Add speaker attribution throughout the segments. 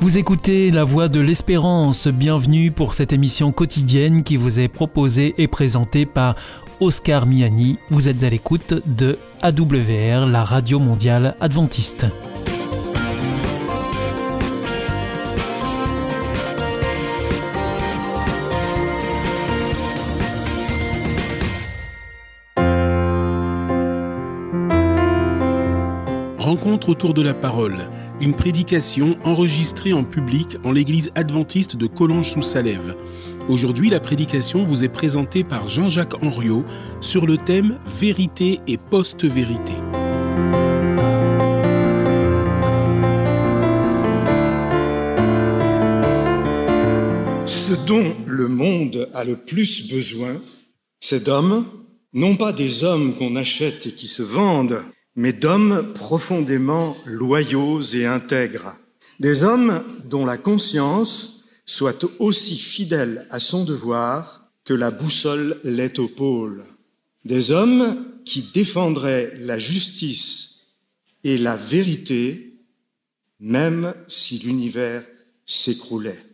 Speaker 1: Vous écoutez La Voix de l'Espérance. Bienvenue pour cette émission quotidienne qui vous est proposée et présentée par Oscar Miani. Vous êtes à l'écoute de AWR, la radio mondiale adventiste.
Speaker 2: Autour de la parole, une prédication enregistrée en public en l'église adventiste de Collonges-sous-Salève. Aujourd'hui, la prédication vous est présentée par Jean-Jacques Henriot sur le thème Vérité et post-vérité.
Speaker 3: Ce dont le monde a le plus besoin, c'est d'hommes, non pas des hommes qu'on achète et qui se vendent, mais d'hommes profondément loyaux et intègres, des hommes dont la conscience soit aussi fidèle à son devoir que la boussole l'est au pôle, des hommes qui défendraient la justice et la vérité même si l'univers s'écroulait,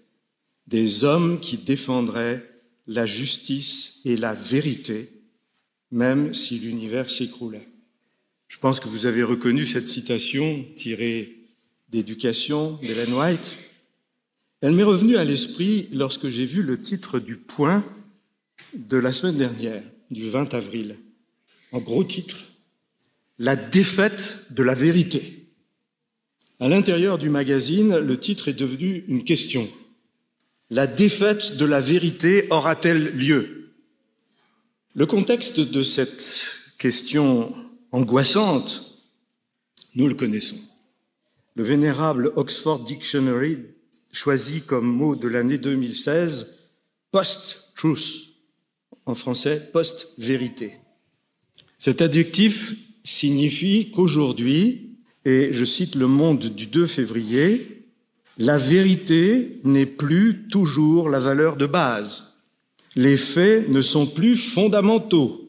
Speaker 3: des hommes qui défendraient la justice et la vérité même si l'univers s'écroulait. Je pense que vous avez reconnu cette citation tirée d'éducation d'Hélène White. Elle m'est revenue à l'esprit lorsque j'ai vu le titre du point de la semaine dernière, du 20 avril. En gros titre, La défaite de la vérité. À l'intérieur du magazine, le titre est devenu une question. La défaite de la vérité aura-t-elle lieu? Le contexte de cette question angoissante, nous le connaissons. Le vénérable Oxford Dictionary choisit comme mot de l'année 2016 post-truth, en français post-vérité. Cet adjectif signifie qu'aujourd'hui, et je cite le monde du 2 février, la vérité n'est plus toujours la valeur de base. Les faits ne sont plus fondamentaux.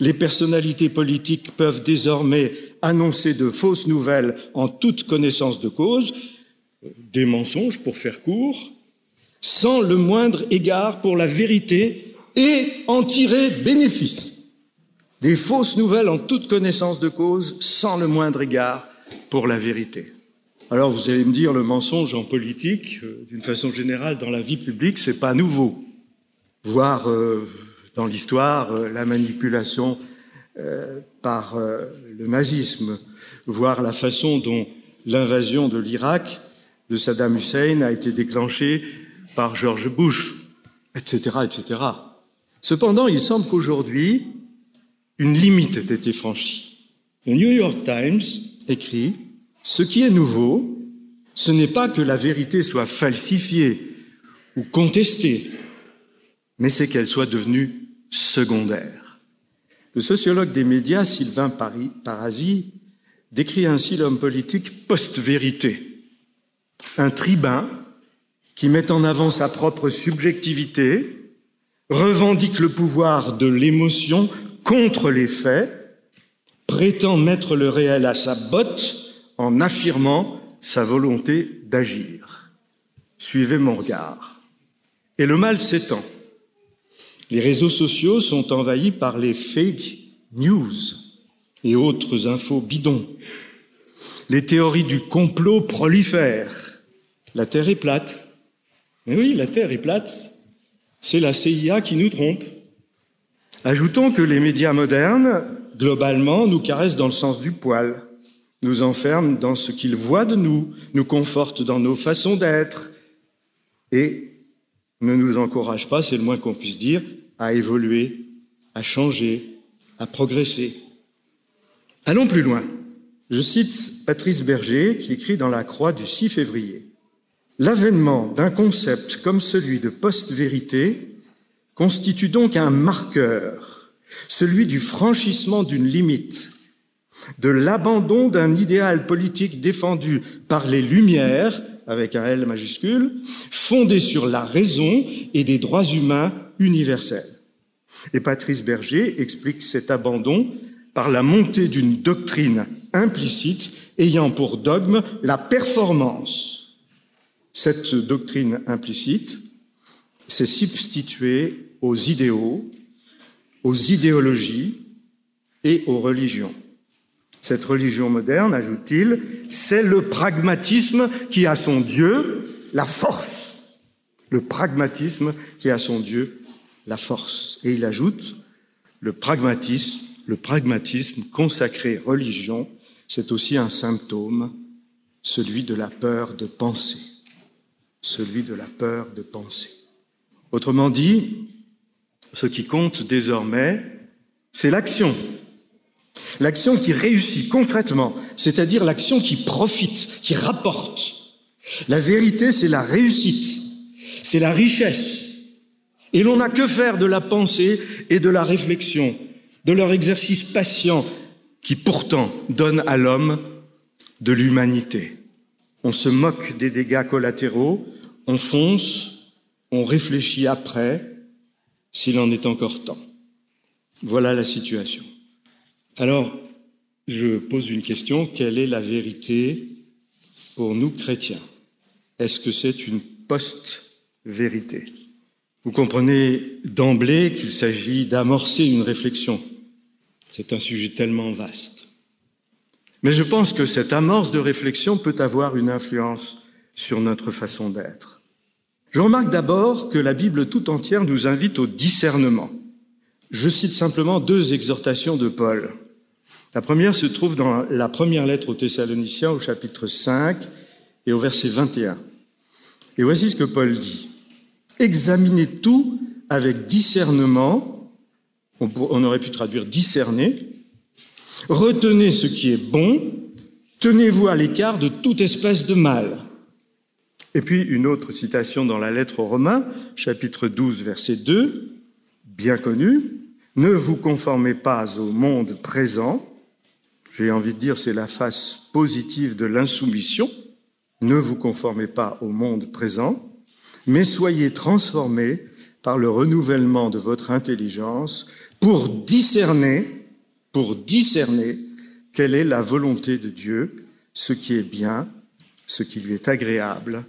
Speaker 3: Les personnalités politiques peuvent désormais annoncer de fausses nouvelles en toute connaissance de cause, des mensonges pour faire court, sans le moindre égard pour la vérité et en tirer bénéfice. Des fausses nouvelles en toute connaissance de cause, sans le moindre égard pour la vérité. Alors vous allez me dire, le mensonge en politique, euh, d'une façon générale, dans la vie publique, c'est pas nouveau. Voire euh, dans l'histoire euh, la manipulation euh, par euh, le nazisme, voire la façon dont l'invasion de l'Irak de Saddam Hussein a été déclenchée par George Bush, etc., etc. Cependant, il semble qu'aujourd'hui, une limite ait été franchie. Le New York Times écrit Ce qui est nouveau, ce n'est pas que la vérité soit falsifiée ou contestée, mais c'est qu'elle soit devenue secondaire. Le sociologue des médias, Sylvain Parasi, décrit ainsi l'homme politique post-vérité, un tribun qui met en avant sa propre subjectivité, revendique le pouvoir de l'émotion contre les faits, prétend mettre le réel à sa botte en affirmant sa volonté d'agir. Suivez mon regard. Et le mal s'étend. Les réseaux sociaux sont envahis par les fake news et autres infos bidons. Les théories du complot prolifèrent. La Terre est plate. Mais oui, la Terre est plate. C'est la CIA qui nous trompe. Ajoutons que les médias modernes, globalement, nous caressent dans le sens du poil, nous enferment dans ce qu'ils voient de nous, nous confortent dans nos façons d'être et ne nous encouragent pas, c'est le moins qu'on puisse dire, à évoluer, à changer, à progresser. Allons plus loin. Je cite Patrice Berger qui écrit dans La Croix du 6 février. L'avènement d'un concept comme celui de post-vérité constitue donc un marqueur, celui du franchissement d'une limite, de l'abandon d'un idéal politique défendu par les Lumières, avec un L majuscule, fondé sur la raison et des droits humains universels. Et Patrice Berger explique cet abandon par la montée d'une doctrine implicite ayant pour dogme la performance. Cette doctrine implicite s'est substituée aux idéaux, aux idéologies et aux religions. Cette religion moderne, ajoute-t-il, c'est le pragmatisme qui a son Dieu la force. Le pragmatisme qui a son Dieu la force. Et il ajoute, le pragmatisme, le pragmatisme consacré religion, c'est aussi un symptôme, celui de la peur de penser. Celui de la peur de penser. Autrement dit, ce qui compte désormais, c'est l'action, L'action qui réussit concrètement, c'est-à-dire l'action qui profite, qui rapporte. La vérité, c'est la réussite, c'est la richesse. Et l'on n'a que faire de la pensée et de la réflexion, de leur exercice patient qui pourtant donne à l'homme de l'humanité. On se moque des dégâts collatéraux, on fonce, on réfléchit après, s'il en est encore temps. Voilà la situation. Alors, je pose une question, quelle est la vérité pour nous chrétiens? Est-ce que c'est une post-vérité? Vous comprenez d'emblée qu'il s'agit d'amorcer une réflexion. C'est un sujet tellement vaste. Mais je pense que cette amorce de réflexion peut avoir une influence sur notre façon d'être. Je remarque d'abord que la Bible tout entière nous invite au discernement. Je cite simplement deux exhortations de Paul. La première se trouve dans la première lettre aux Thessaloniciens au chapitre 5 et au verset 21. Et voici ce que Paul dit. Examinez tout avec discernement, on aurait pu traduire discerner, retenez ce qui est bon, tenez-vous à l'écart de toute espèce de mal. Et puis une autre citation dans la lettre aux Romains, chapitre 12, verset 2, bien connu, ne vous conformez pas au monde présent, j'ai envie de dire, c'est la face positive de l'insoumission. Ne vous conformez pas au monde présent, mais soyez transformés par le renouvellement de votre intelligence pour discerner, pour discerner quelle est la volonté de Dieu, ce qui est bien, ce qui lui est agréable,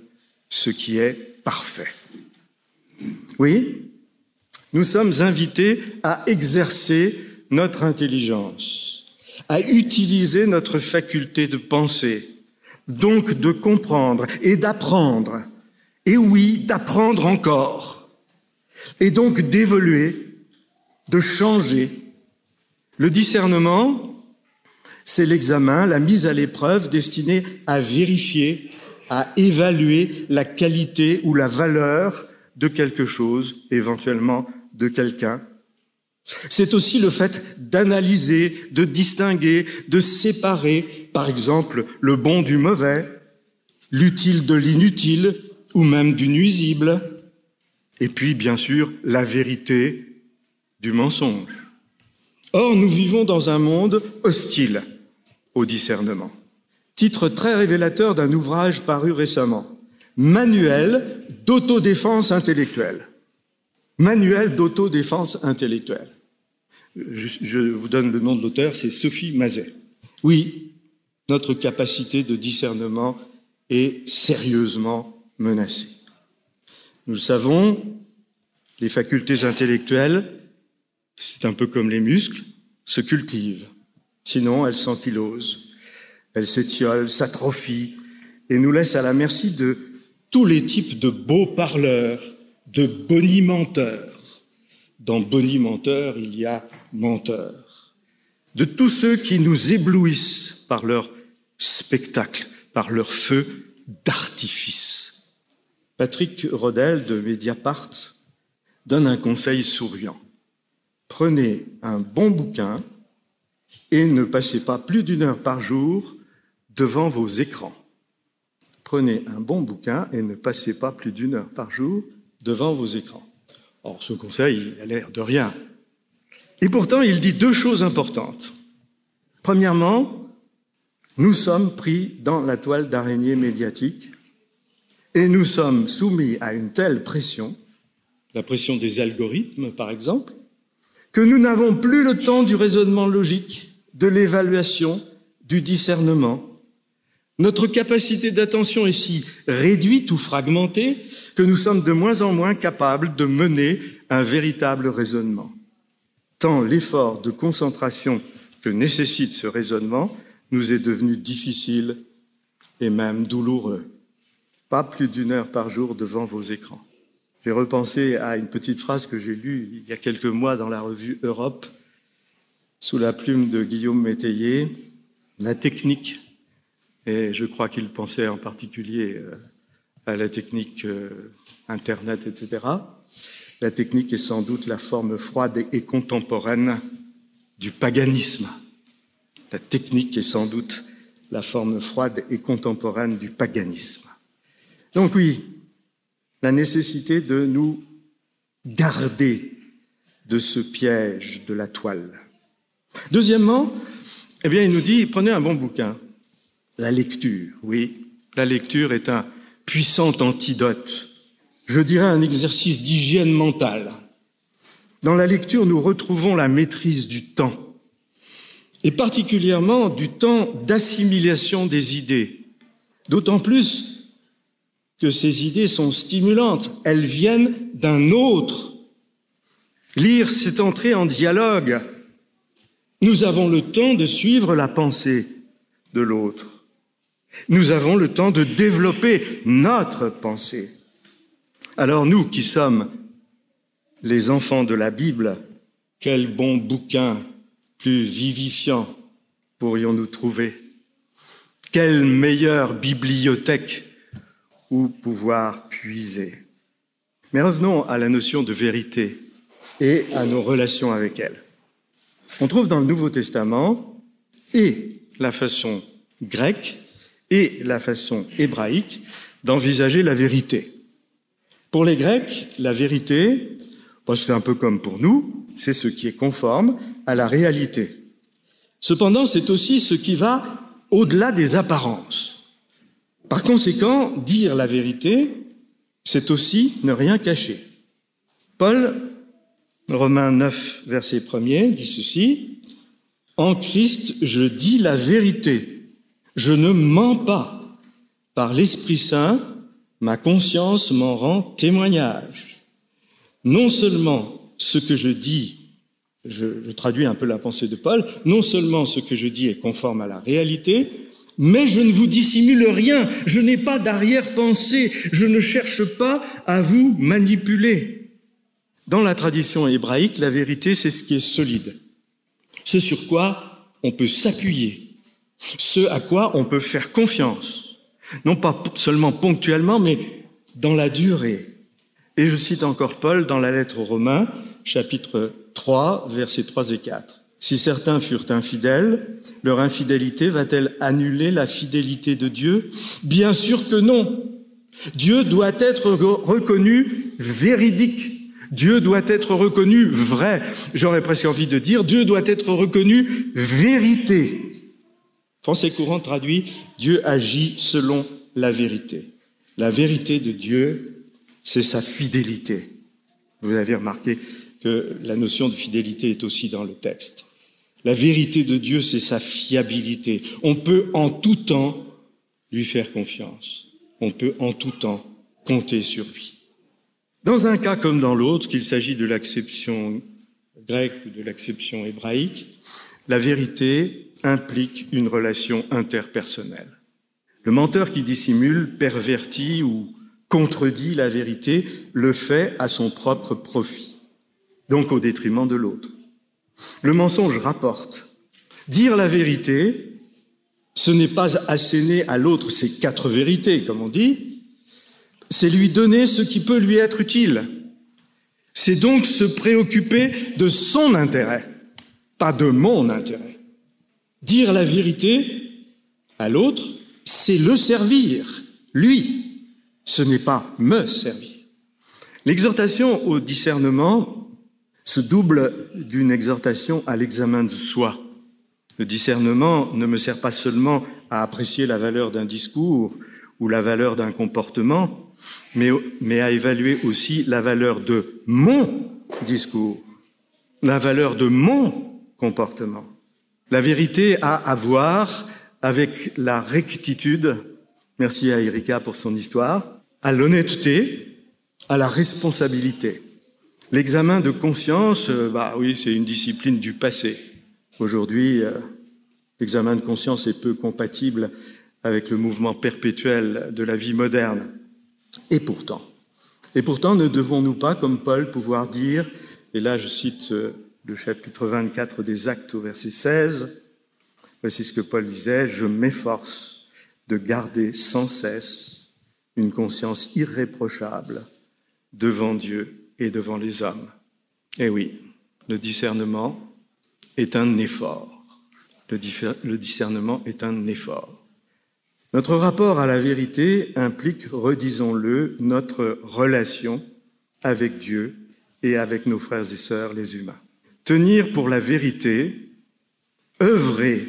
Speaker 3: ce qui est parfait. Oui, nous sommes invités à exercer notre intelligence à utiliser notre faculté de penser, donc de comprendre et d'apprendre, et oui, d'apprendre encore, et donc d'évoluer, de changer. Le discernement, c'est l'examen, la mise à l'épreuve destinée à vérifier, à évaluer la qualité ou la valeur de quelque chose, éventuellement de quelqu'un, c'est aussi le fait d'analyser, de distinguer, de séparer, par exemple, le bon du mauvais, l'utile de l'inutile, ou même du nuisible, et puis, bien sûr, la vérité du mensonge. Or, nous vivons dans un monde hostile au discernement. Titre très révélateur d'un ouvrage paru récemment. Manuel d'autodéfense intellectuelle. Manuel d'autodéfense intellectuelle je, vous donne le nom de l'auteur, c'est Sophie Mazet. Oui, notre capacité de discernement est sérieusement menacée. Nous le savons, les facultés intellectuelles, c'est un peu comme les muscles, se cultivent. Sinon, elles s'ankylosent, elles s'étiolent, s'atrophient et nous laissent à la merci de tous les types de beaux parleurs, de bonimenteurs. Dans bonimenteurs, il y a menteurs, de tous ceux qui nous éblouissent par leur spectacle, par leur feu d'artifice. Patrick Rodel de Mediapart donne un conseil souriant. Prenez un bon bouquin et ne passez pas plus d'une heure par jour devant vos écrans. Prenez un bon bouquin et ne passez pas plus d'une heure par jour devant vos écrans. Or, ce conseil, il a l'air de rien. Et pourtant, il dit deux choses importantes. Premièrement, nous sommes pris dans la toile d'araignée médiatique et nous sommes soumis à une telle pression, la pression des algorithmes par exemple, que nous n'avons plus le temps du raisonnement logique, de l'évaluation, du discernement. Notre capacité d'attention est si réduite ou fragmentée que nous sommes de moins en moins capables de mener un véritable raisonnement. L'effort de concentration que nécessite ce raisonnement nous est devenu difficile et même douloureux. Pas plus d'une heure par jour devant vos écrans. J'ai repensé à une petite phrase que j'ai lue il y a quelques mois dans la revue Europe, sous la plume de Guillaume Métayer, la technique, et je crois qu'il pensait en particulier euh, à la technique euh, Internet, etc. La technique est sans doute la forme froide et contemporaine du paganisme. La technique est sans doute la forme froide et contemporaine du paganisme. Donc oui, la nécessité de nous garder de ce piège de la toile. Deuxièmement, eh bien, il nous dit, prenez un bon bouquin. La lecture, oui, la lecture est un puissant antidote. Je dirais un exercice d'hygiène mentale. Dans la lecture, nous retrouvons la maîtrise du temps et particulièrement du temps d'assimilation des idées. D'autant plus que ces idées sont stimulantes, elles viennent d'un autre. Lire, c'est entrer en dialogue. Nous avons le temps de suivre la pensée de l'autre. Nous avons le temps de développer notre pensée. Alors nous qui sommes les enfants de la Bible, quel bon bouquin plus vivifiant pourrions-nous trouver? Quelle meilleure bibliothèque où pouvoir puiser? Mais revenons à la notion de vérité et à nos relations avec elle. On trouve dans le Nouveau Testament et la façon grecque et la façon hébraïque d'envisager la vérité. Pour les Grecs, la vérité, c'est un peu comme pour nous, c'est ce qui est conforme à la réalité. Cependant, c'est aussi ce qui va au-delà des apparences. Par conséquent, dire la vérité, c'est aussi ne rien cacher. Paul, Romains 9, verset 1er, dit ceci, En Christ, je dis la vérité, je ne mens pas. Par l'Esprit Saint, ma conscience m'en rend témoignage. Non seulement ce que je dis je, traduis un peu la pensée de Paul, non seulement ce que je dis est conforme à la réalité, mais je ne vous dissimule rien, je n'ai pas d'arrière-pensée, je ne cherche pas à vous manipuler. Dans la tradition hébraïque, la vérité, c'est ce qui est solide, ce sur quoi on peut s'appuyer, ce à quoi on peut faire confiance, non pas seulement ponctuellement, mais dans la durée. Et je cite encore Paul dans la lettre aux Romains, chapitre 3, versets 3 et 4. Si certains furent infidèles, leur infidélité va-t-elle annuler la fidélité de Dieu? Bien sûr que non. Dieu doit être reconnu véridique. Dieu doit être reconnu vrai. J'aurais presque envie de dire, Dieu doit être reconnu vérité. Français courant traduit, Dieu agit selon la vérité. La vérité de Dieu, c'est sa fidélité. Vous avez remarqué, que la notion de fidélité est aussi dans le texte. La vérité de Dieu, c'est sa fiabilité. On peut en tout temps lui faire confiance. On peut en tout temps compter sur lui. Dans un cas comme dans l'autre, qu'il s'agit de l'acception grecque ou de l'acception hébraïque, la vérité implique une relation interpersonnelle. Le menteur qui dissimule, pervertit ou contredit la vérité le fait à son propre profit donc au détriment de l'autre. Le mensonge rapporte. Dire la vérité, ce n'est pas asséner à l'autre ses quatre vérités, comme on dit, c'est lui donner ce qui peut lui être utile. C'est donc se préoccuper de son intérêt, pas de mon intérêt. Dire la vérité à l'autre, c'est le servir, lui. Ce n'est pas me servir. L'exhortation au discernement se double d'une exhortation à l'examen de soi. Le discernement ne me sert pas seulement à apprécier la valeur d'un discours ou la valeur d'un comportement, mais, mais à évaluer aussi la valeur de mon discours, la valeur de mon comportement. La vérité a à voir avec la rectitude, merci à Erika pour son histoire, à l'honnêteté, à la responsabilité. L'examen de conscience, euh, bah oui, c'est une discipline du passé. Aujourd'hui, euh, l'examen de conscience est peu compatible avec le mouvement perpétuel de la vie moderne. Et pourtant, et pourtant, ne devons-nous pas, comme Paul, pouvoir dire, et là je cite euh, le chapitre 24 des Actes au verset 16, voici ce que Paul disait, je m'efforce de garder sans cesse une conscience irréprochable devant Dieu et devant les hommes. Eh oui, le discernement est un effort. Le, discernement est un effort. Notre rapport à la vérité implique, redisons-le, notre relation avec Dieu et avec nos frères et sœurs, les humains. Tenir pour la vérité, œuvrer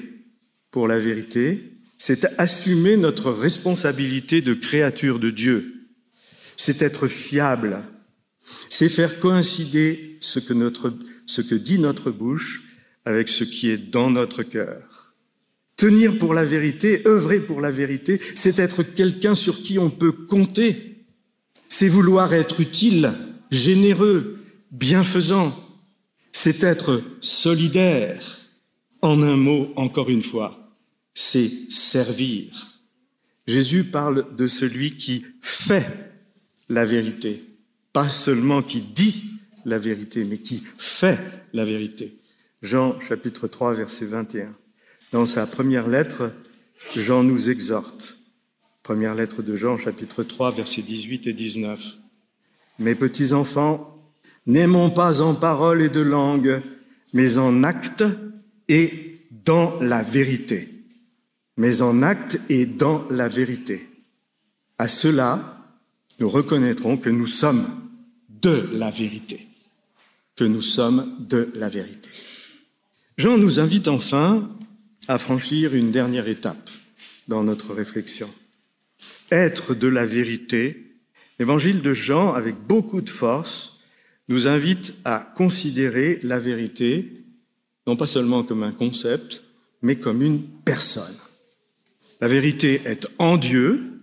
Speaker 3: pour la vérité, c'est assumer notre responsabilité de créature de Dieu. C'est être fiable c'est faire coïncider ce que, notre, ce que dit notre bouche avec ce qui est dans notre cœur. Tenir pour la vérité, œuvrer pour la vérité, c'est être quelqu'un sur qui on peut compter. C'est vouloir être utile, généreux, bienfaisant. C'est être solidaire. En un mot, encore une fois, c'est servir. Jésus parle de celui qui fait la vérité pas seulement qui dit la vérité, mais qui fait la vérité. Jean chapitre 3 verset 21. Dans sa première lettre, Jean nous exhorte. Première lettre de Jean chapitre 3 verset 18 et 19. Mes petits enfants, n'aimons pas en parole et de langue, mais en acte et dans la vérité. Mais en acte et dans la vérité. À cela, nous reconnaîtrons que nous sommes de la vérité, que nous sommes de la vérité. Jean nous invite enfin à franchir une dernière étape dans notre réflexion. Être de la vérité, l'évangile de Jean, avec beaucoup de force, nous invite à considérer la vérité, non pas seulement comme un concept, mais comme une personne. La vérité est en Dieu.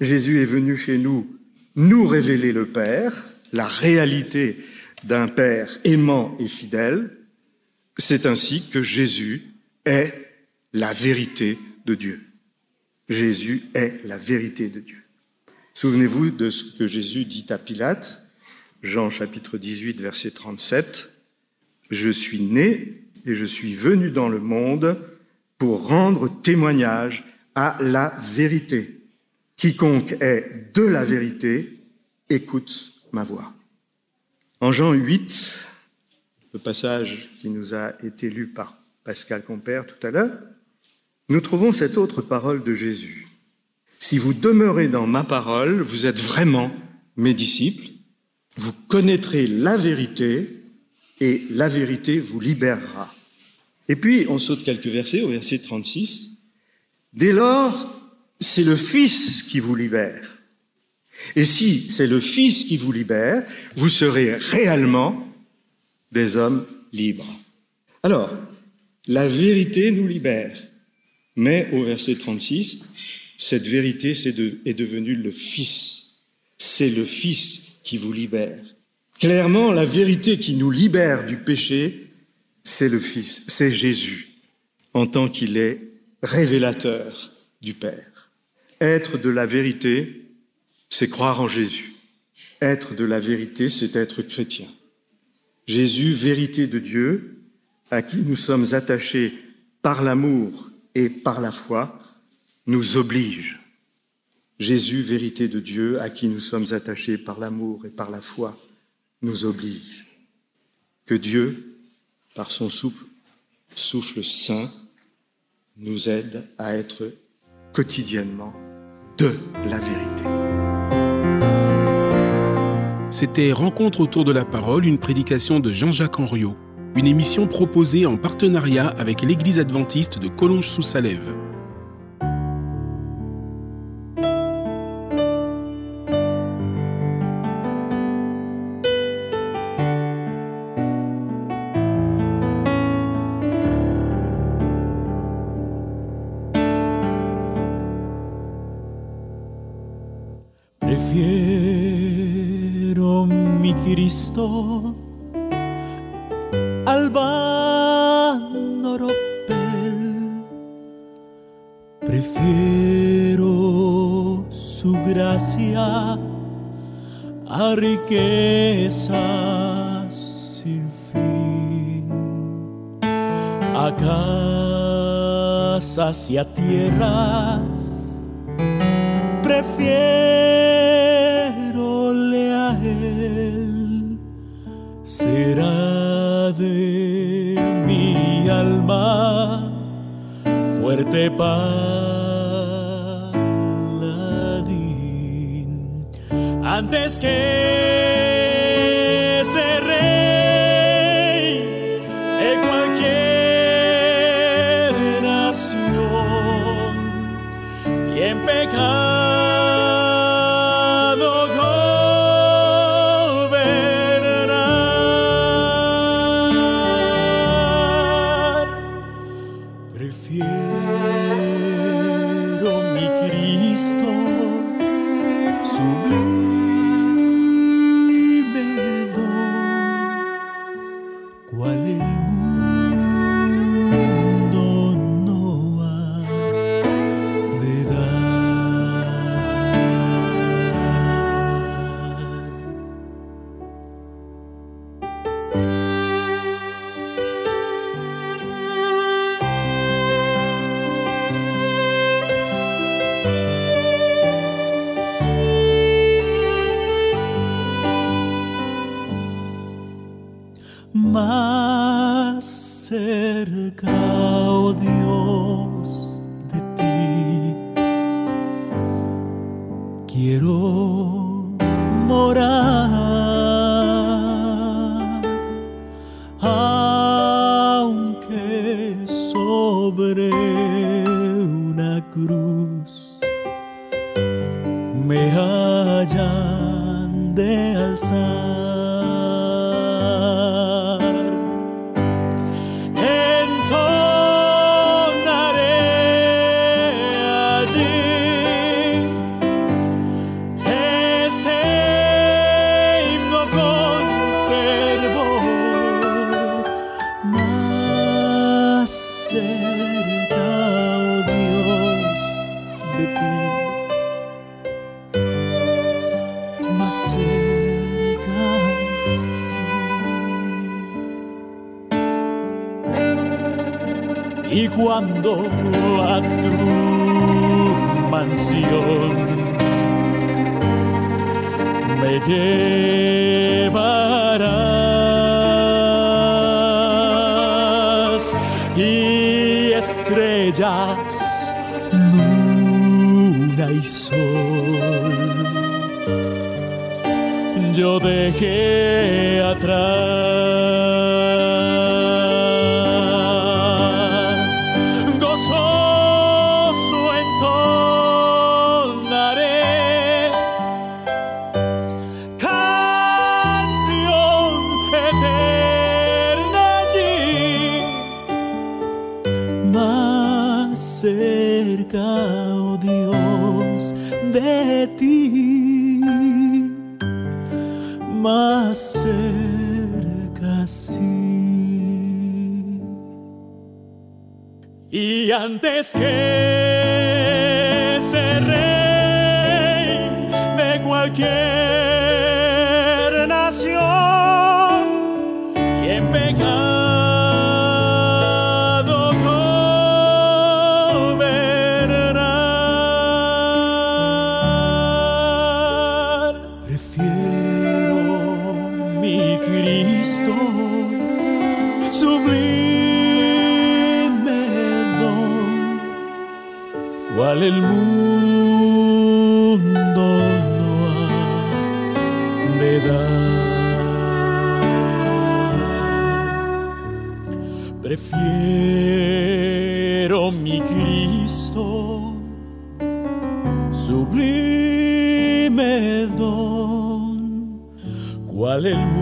Speaker 3: Jésus est venu chez nous nous révéler le Père la réalité d'un Père aimant et fidèle, c'est ainsi que Jésus est la vérité de Dieu. Jésus est la vérité de Dieu. Souvenez-vous de ce que Jésus dit à Pilate, Jean chapitre 18, verset 37, Je suis né et je suis venu dans le monde pour rendre témoignage à la vérité. Quiconque est de la vérité écoute ma voix. En Jean 8, le passage qui nous a été lu par Pascal Compère tout à l'heure, nous trouvons cette autre parole de Jésus. Si vous demeurez dans ma parole, vous êtes vraiment mes disciples, vous connaîtrez la vérité et la vérité vous libérera. Et puis, on saute quelques versets au verset 36. Dès lors, c'est le Fils qui vous libère. Et si c'est le Fils qui vous libère, vous serez réellement des hommes libres. Alors, la vérité nous libère. Mais au verset 36, cette vérité est devenue le Fils. C'est le Fils qui vous libère. Clairement, la vérité qui nous libère du péché, c'est le Fils, c'est Jésus, en tant qu'il est révélateur du Père. Être de la vérité, c'est croire en Jésus. Être de la vérité, c'est être chrétien. Jésus, vérité de Dieu, à qui nous sommes attachés par l'amour et par la foi, nous oblige. Jésus, vérité de Dieu, à qui nous sommes attachés par l'amour et par la foi, nous oblige. Que Dieu, par son souffle, souffle saint, nous aide à être quotidiennement de la vérité.
Speaker 2: C'était Rencontre autour de la parole, une prédication de Jean-Jacques Henriot, une émission proposée en partenariat avec l'Église adventiste de Collonges-sous-Salève.
Speaker 4: Cristo al ropel. Prefiero su gracia a riquezas sin fin, a casas y a tierras. Paladín antes que ese cuando a tu mansión. Me llevarás y estrellas, luna y sol. Yo dejé antes que ese rey de cualquier cual el mundo no ha de dar. Prefiero mi Cristo sublime don, cual el mundo